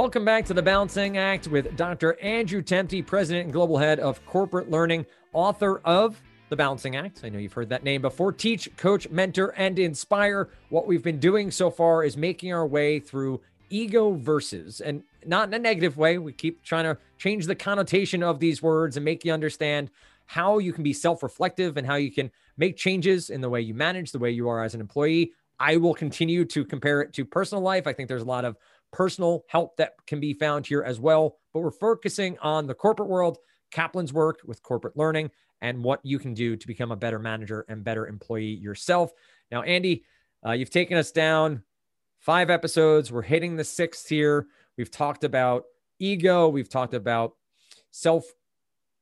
Welcome back to the Balancing Act with Dr. Andrew Temte, President and Global Head of Corporate Learning, author of The Balancing Act. I know you've heard that name before. Teach, coach, mentor, and inspire. What we've been doing so far is making our way through ego versus, and not in a negative way. We keep trying to change the connotation of these words and make you understand how you can be self reflective and how you can make changes in the way you manage, the way you are as an employee. I will continue to compare it to personal life. I think there's a lot of personal help that can be found here as well. But we're focusing on the corporate world, Kaplan's work with corporate learning, and what you can do to become a better manager and better employee yourself. Now, Andy, uh, you've taken us down five episodes. We're hitting the sixth here. We've talked about ego. We've talked about self,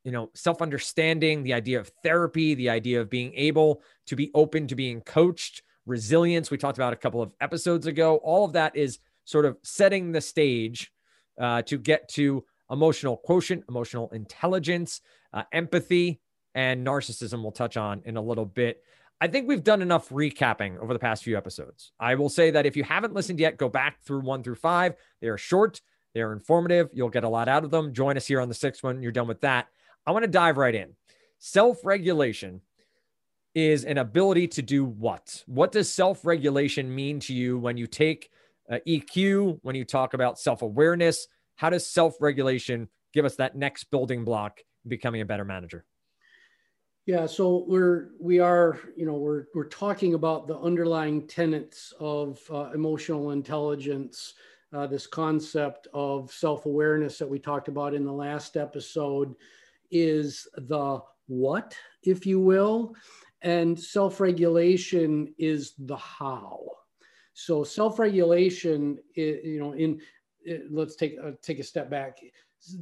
you know, self understanding, the idea of therapy, the idea of being able to be open to being coached, resilience. We talked about a couple of episodes ago. All of that is sort of setting the stage uh, to get to emotional quotient, emotional intelligence, uh, empathy, and narcissism. We'll touch on in a little bit. I think we've done enough recapping over the past few episodes. I will say that if you haven't listened yet, go back through one through five. They are short, they are informative. You'll get a lot out of them. Join us here on the sixth one. You're done with that. I want to dive right in. Self regulation is an ability to do what? What does self regulation mean to you when you take uh, EQ, when you talk about self awareness, how does self regulation give us that next building block becoming a better manager? Yeah, so we're we are you know we're we're talking about the underlying tenets of uh, emotional intelligence, uh, this concept of self awareness that we talked about in the last episode, is the what, if you will, and self regulation is the how. So self-regulation, you know, in let's take uh, take a step back.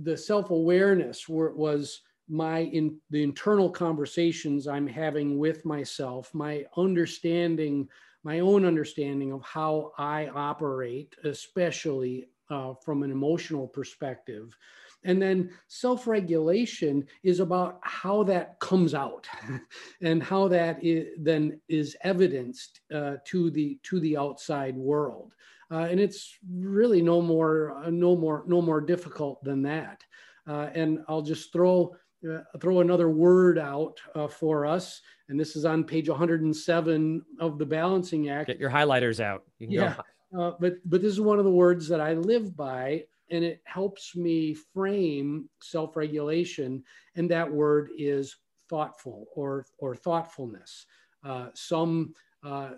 The self-awareness was my in the internal conversations I'm having with myself, my understanding, my own understanding of how I operate, especially uh, from an emotional perspective. And then self regulation is about how that comes out and how that is, then is evidenced uh, to, the, to the outside world. Uh, and it's really no more, uh, no more, no more difficult than that. Uh, and I'll just throw, uh, throw another word out uh, for us. And this is on page 107 of the Balancing Act. Get your highlighters out. You yeah. but, but this is one of the words that I live by and it helps me frame self-regulation and that word is thoughtful or or thoughtfulness. Uh, some uh,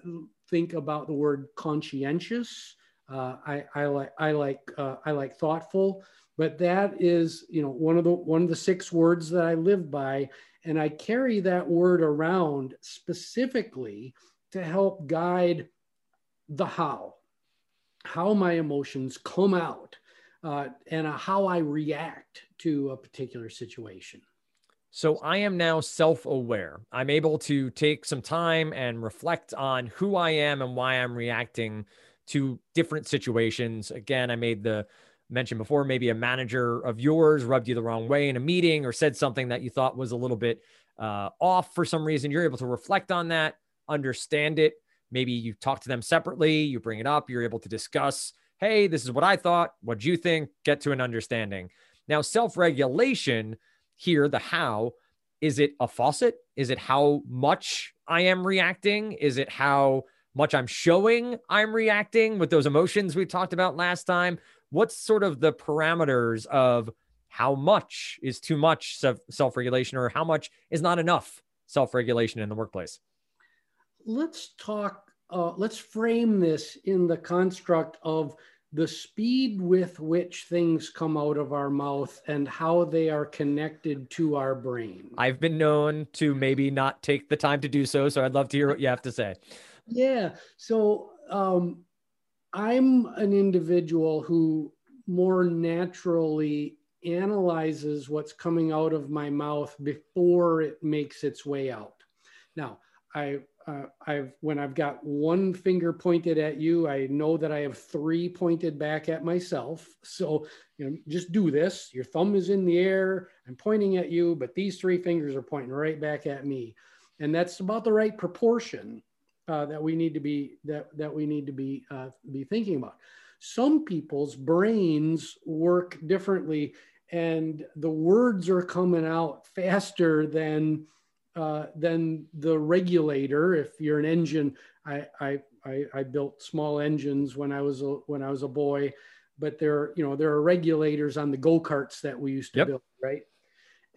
think about the word conscientious. Uh, I, I like I like uh, I like thoughtful but that is you know one of the one of the six words that I live by and I carry that word around specifically to help guide the how how my emotions come out uh, and uh, how I react to a particular situation. So I am now self aware. I'm able to take some time and reflect on who I am and why I'm reacting to different situations. Again, I made the mention before maybe a manager of yours rubbed you the wrong way in a meeting or said something that you thought was a little bit uh, off for some reason. You're able to reflect on that, understand it. Maybe you talk to them separately, you bring it up, you're able to discuss hey, this is what I thought. What do you think? Get to an understanding. Now, self regulation here, the how, is it a faucet? Is it how much I am reacting? Is it how much I'm showing I'm reacting with those emotions we talked about last time? What's sort of the parameters of how much is too much self regulation or how much is not enough self regulation in the workplace? Let's talk uh, let's frame this in the construct of the speed with which things come out of our mouth and how they are connected to our brain. I've been known to maybe not take the time to do so, so I'd love to hear what you have to say. Yeah. So um, I'm an individual who more naturally analyzes what's coming out of my mouth before it makes its way out. Now, I uh, I've when I've got one finger pointed at you, I know that I have three pointed back at myself. So you know, just do this. Your thumb is in the air. I'm pointing at you, but these three fingers are pointing right back at me, and that's about the right proportion uh, that we need to be that that we need to be uh, be thinking about. some people's brains work differently and the words are coming out faster than uh, than the regulator. If you're an engine, I, I, I, I built small engines when I was a, when I was a boy, but there you know there are regulators on the go karts that we used to yep. build, right?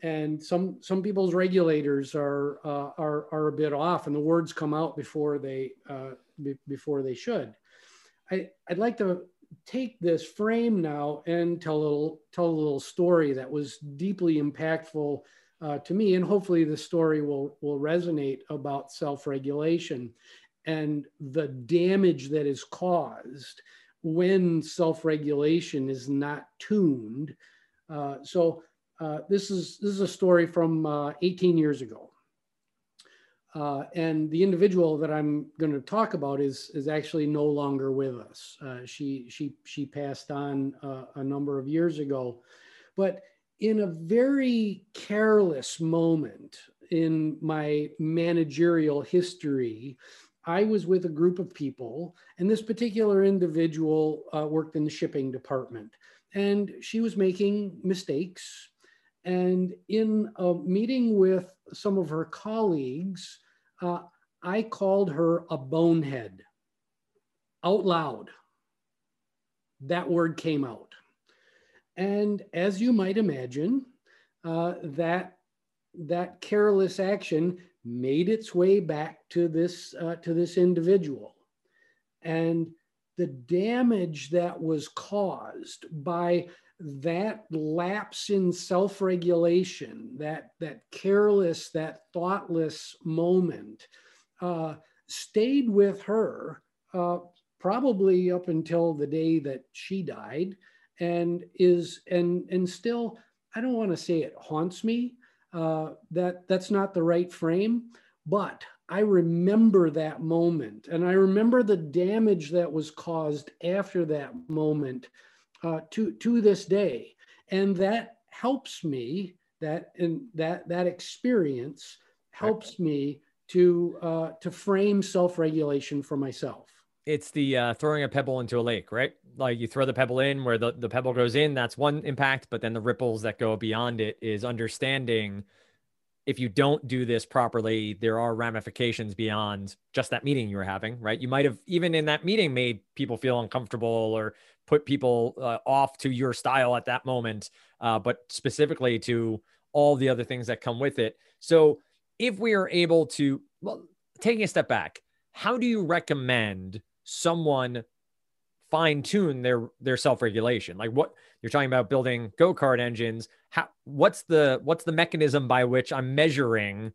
And some some people's regulators are uh, are are a bit off, and the words come out before they uh, be, before they should. I, I'd like to take this frame now and tell a little tell a little story that was deeply impactful uh, to me, and hopefully the story will will resonate about self-regulation and the damage that is caused when self-regulation is not tuned. Uh, so uh, this is this is a story from uh, 18 years ago. Uh, and the individual that I'm going to talk about is is actually no longer with us. She she she passed on a number of years ago, but in a very careless moment in my managerial history, I was with a group of people, and this particular individual uh, worked in the shipping department, and she was making mistakes. And in a meeting with some of her colleagues, uh, I called her a bonehead out loud. That word came out. And as you might imagine, uh, that, that careless action made its way back to this, uh, to this individual. And the damage that was caused by that lapse in self-regulation, that that careless, that thoughtless moment, uh, stayed with her uh, probably up until the day that she died, and is and and still. I don't want to say it haunts me. Uh, that that's not the right frame, but I remember that moment, and I remember the damage that was caused after that moment uh, to to this day, and that helps me. That and that that experience helps me to uh, to frame self regulation for myself. It's the uh, throwing a pebble into a lake, right? Like you throw the pebble in where the, the pebble goes in, that's one impact, but then the ripples that go beyond it is understanding if you don't do this properly, there are ramifications beyond just that meeting you were having, right? You might have even in that meeting made people feel uncomfortable or put people uh, off to your style at that moment, uh, but specifically to all the other things that come with it. So, if we are able to, well, taking a step back, how do you recommend someone fine tune their their self regulation? Like what you're talking about building go kart engines. How what's the what's the mechanism by which I'm measuring?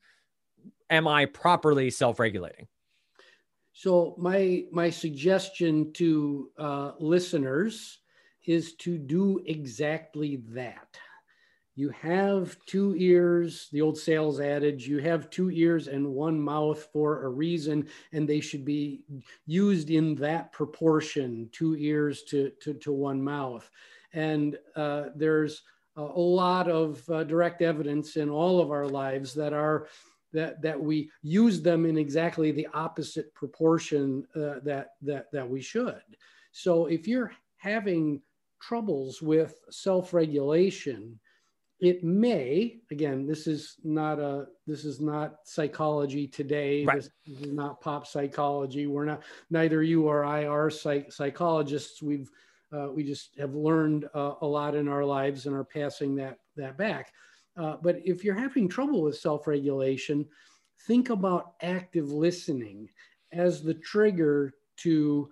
Am I properly self regulating? So my my suggestion to uh, listeners is to do exactly that. You have two ears, the old sales adage, you have two ears and one mouth for a reason, and they should be used in that proportion, two ears to, to, to one mouth. And uh, there's a, lot of uh, direct evidence in all of our lives that are that that we use them in exactly the opposite proportion uh, that that that we should. So if you're having troubles with self-regulation, it may again this is not a this is not psychology today right. this is not pop psychology we're not neither you or i are psych, psychologists we've uh, we just have learned uh, a lot in our lives and are passing that that back uh, but if you're having trouble with self regulation, think about active listening as the trigger to,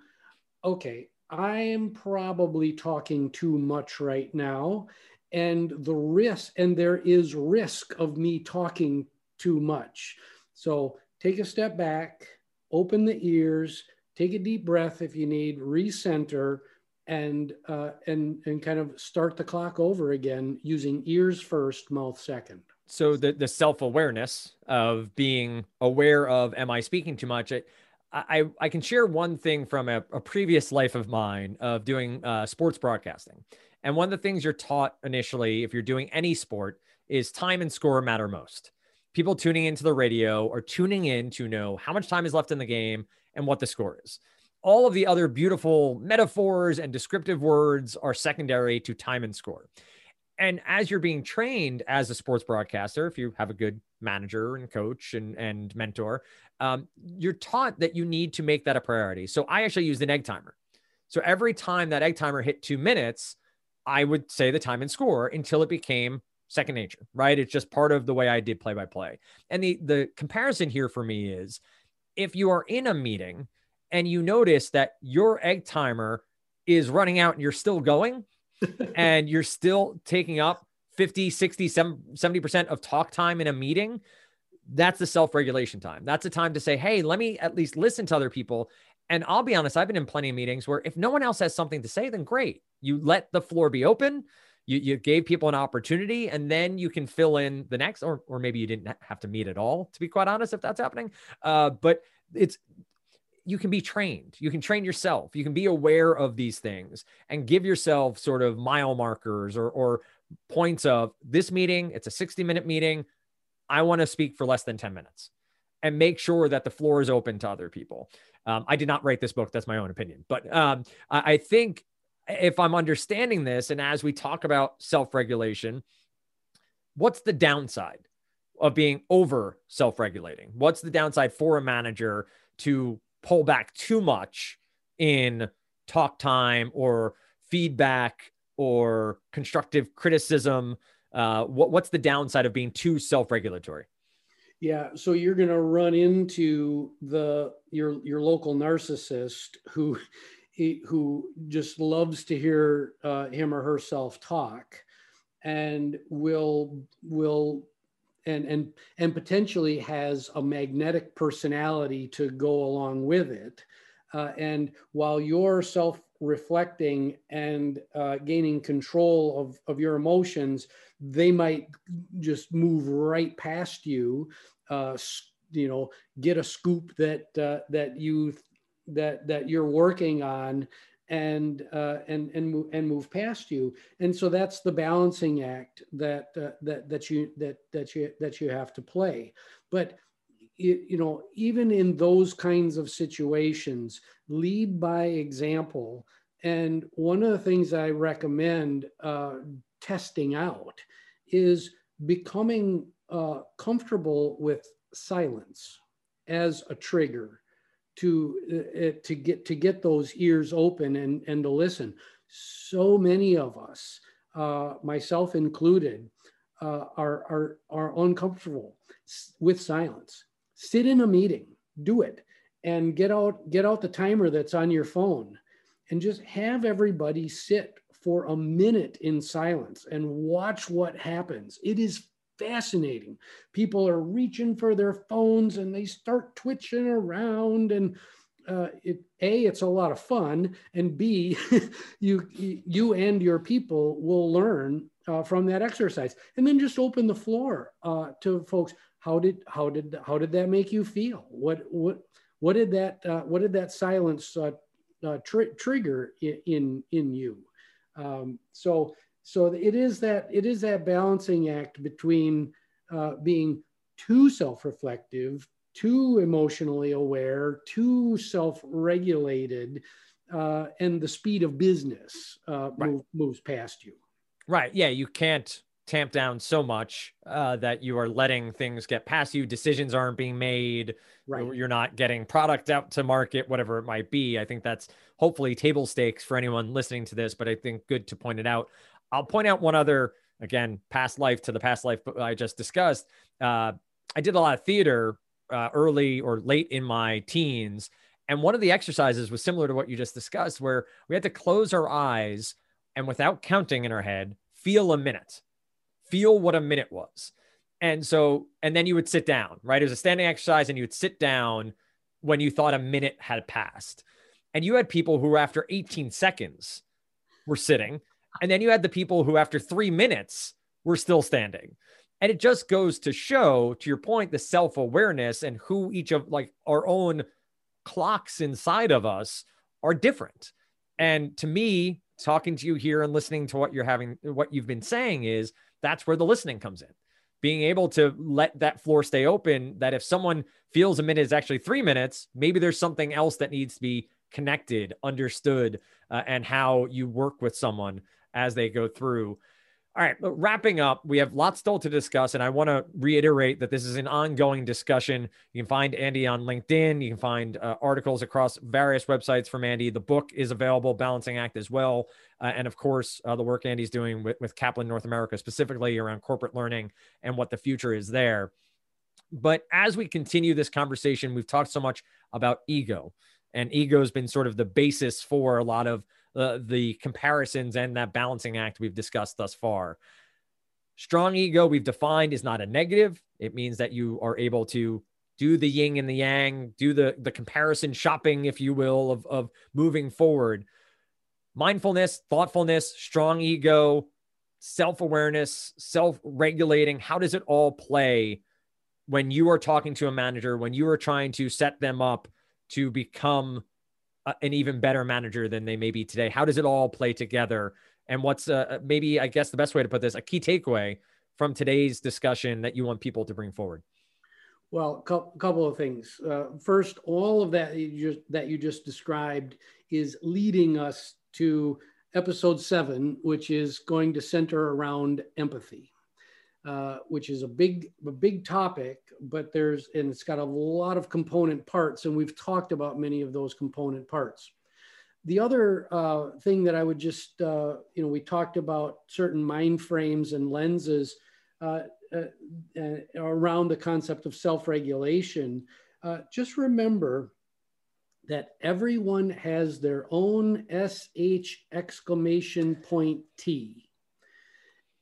okay, I am probably talking too much right now. And the risk, and there is risk of me talking too much. So take a step back, open the ears, take a deep breath if you need, recenter, and uh, and and kind of start the clock over again using ears first, mouth second. So the the self awareness of being aware of am I speaking too much? I I, I can share one thing from a, a previous life of mine of doing uh, sports broadcasting, and one of the things you're taught initially if you're doing any sport is time and score matter most. People tuning into the radio are tuning in to know how much time is left in the game and what the score is all of the other beautiful metaphors and descriptive words are secondary to time and score. And as you're being trained as a sports broadcaster, if you have a good manager and coach and, and mentor, um, you're taught that you need to make that a priority. So I actually use an egg timer. So every time that egg timer hit two minutes, I would say the time and score until it became second nature, right? It's just part of the way I did play by play. And the the comparison here for me is if you are in a meeting and you notice that your egg timer is running out and you're still going and you're still taking up 50, 60, 70% of talk time in a meeting, that's the self-regulation time. That's the time to say, "Hey, let me at least listen to other people." And I'll be honest, I've been in plenty of meetings where if no one else has something to say, then great. You let the floor be open. You, you gave people an opportunity and then you can fill in the next or, or maybe you didn't have to meet at all to be quite honest if that's happening. Uh, but it's you can be trained. You can train yourself. You can be aware of these things and give yourself sort of mile markers or, or points of this meeting it's a 60 minute meeting. I want to speak for less than 10 minutes and make sure that the floor is open to other people um, i did not write this book that's my own opinion but um, I, I think if I'm understanding this, and as we talk about self regulation, what's the downside of being over self regulating? What's the downside for a manager to pull back too much in talk time or feedback or constructive criticism? Uh, what, what's the downside of being too self regulatory? Yeah, so you're going to run into the your your local narcissist who who just loves to hear uh, him or herself talk and will will and and and potentially has a magnetic personality to go along with it. Uh, and while you're self reflecting and uh, gaining control of, of your emotions they might just move right past you uh, you know get a scoop that uh, that you that that you're working on and uh, and and and move past you. And so that's the balancing act that uh, that that you that that you that you have to play. But you know even in those kinds of situations lead by example and one of the things i recommend uh, testing out is becoming uh, comfortable with silence as a trigger to uh, uh, to get to get those ears open and and to listen. So many of us, uh, myself included, uh, are are are uncomfortable with silence. Sit in a meeting, do it, and get out get out the timer that's on your phone, and just have everybody sit for a minute in silence and watch what happens. It is fascinating. People are reaching for their phones and they start twitching around and uh, it, a it's a lot of fun and b you you and your people will learn uh, from that exercise and then just open the floor uh, to folks how did how did how did that make you feel? What what what did that uh, what did that silence uh, uh, tr- trigger in, in in you? Um, so so it is that it is that balancing act between uh, being too self-reflective too emotionally aware too self-regulated uh, and the speed of business uh, right. move, moves past you. Right. Yeah you can't tamp down so much uh, that you are letting things get past you decisions aren't being made right. you're not getting product out to market whatever it might be i think that's hopefully table stakes for anyone listening to this but i think good to point it out I'll point out one other, again, past life to the past life I just discussed. Uh, I did a lot of theater uh, early or late in my teens. And one of the exercises was similar to what you just discussed, where we had to close our eyes and without counting in our head, feel a minute, feel what a minute was. And so, and then you would sit down, right? It was a standing exercise, and you would sit down when you thought a minute had passed. And you had people who, after 18 seconds, were sitting and then you had the people who, after three minutes, were still standing. And it just goes to show, to your point, the self awareness and who each of like our own clocks inside of us are different. And to me, talking to you here and listening to what you're having, what you've been saying is that's where the listening comes in. Being able to let that floor stay open, that if someone feels a minute is actually three minutes, maybe there's something else that needs to be connected, understood, uh, and how you work with someone as they go through. All right, wrapping up, we have lots still to discuss, and I want to reiterate that this is an ongoing discussion. You can find Andy on LinkedIn. You can find uh, articles across various websites from Andy. The book is available, Balancing Act, as well, uh, and of course, uh, the work Andy's doing with, with Kaplan North America, specifically around corporate learning and what the future is there. But as we continue this conversation, we've talked so much about ego, and ego has been sort of the basis for a lot of uh, the comparisons and that balancing act we've discussed thus far. Strong ego, we've defined, is not a negative. It means that you are able to do the yin and the yang, do the, the comparison shopping, if you will, of, of moving forward. Mindfulness, thoughtfulness, strong ego, self awareness, self regulating. How does it all play when you are talking to a manager, when you are trying to set them up to become an even better manager than they may be today? How does it all play together? And what's uh, maybe, I guess, the best way to put this, a key takeaway from today's discussion that you want people to bring forward? Well, a couple of things. Uh, first, all of that you just that you just described is leading us to episode seven, which is going to center around empathy. Uh, which is a big, a big topic, but there's, and it's got a lot of component parts, and we've talked about many of those component parts. The other uh, thing that I would just, uh, you know, we talked about certain mind frames and lenses uh, uh, around the concept of self-regulation. just remember that everyone has their own SH exclamation point T.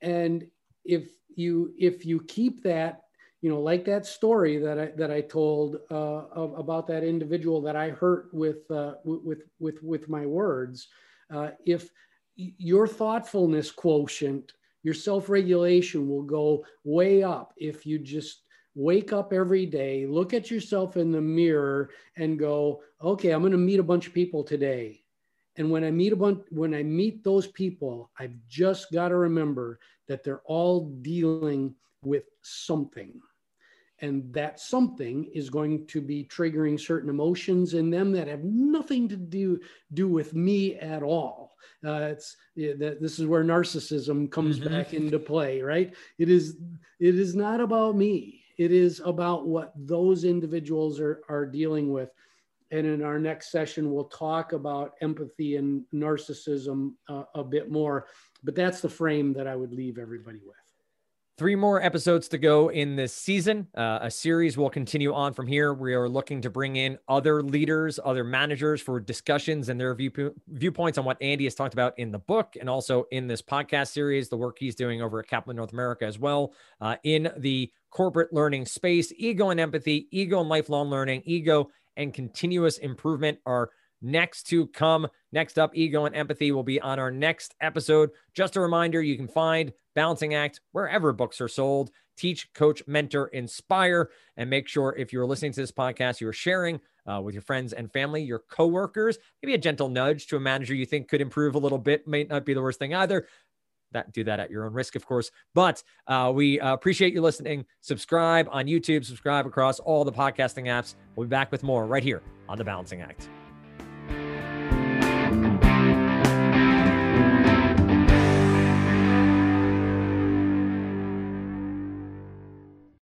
And if you if you keep that you know like that story that i that i told uh, about that individual that i hurt with uh, with with with my words uh, if your thoughtfulness quotient your self-regulation will go way up if you just wake up every day look at yourself in the mirror and go okay i'm going to meet a bunch of people today and when I meet a bunch, when I meet those people, I've just got to remember that they're all dealing with something. And that something is going to be triggering certain emotions in them that have nothing to do, do with me at all. Uh, it's that this is where narcissism comes mm-hmm. back into play, right? It is it is not about me. It is about what those individuals are, are dealing with and in our next session, we'll talk about empathy and narcissism uh, a bit more. But that's the frame that I would leave everybody with. Three more episodes to go in this season. Uh, a series will continue on from here. We are looking to bring in other leaders, other managers for discussions and their view, viewpoints on what Andy has talked about in the book and also in this podcast series, the work he's doing over at Kaplan North America as well, uh, in the corporate learning space, ego and empathy, ego and lifelong learning, ego and continuous improvement are next to come. Next up, ego and empathy will be on our next episode. Just a reminder you can find Balancing Act wherever books are sold. Teach, coach, mentor, inspire. And make sure if you're listening to this podcast, you're sharing uh, with your friends and family, your coworkers, maybe a gentle nudge to a manager you think could improve a little bit, may not be the worst thing either that do that at your own risk, of course. But uh, we uh, appreciate you listening. Subscribe on YouTube, subscribe across all the podcasting apps. We'll be back with more right here on the Balancing Act.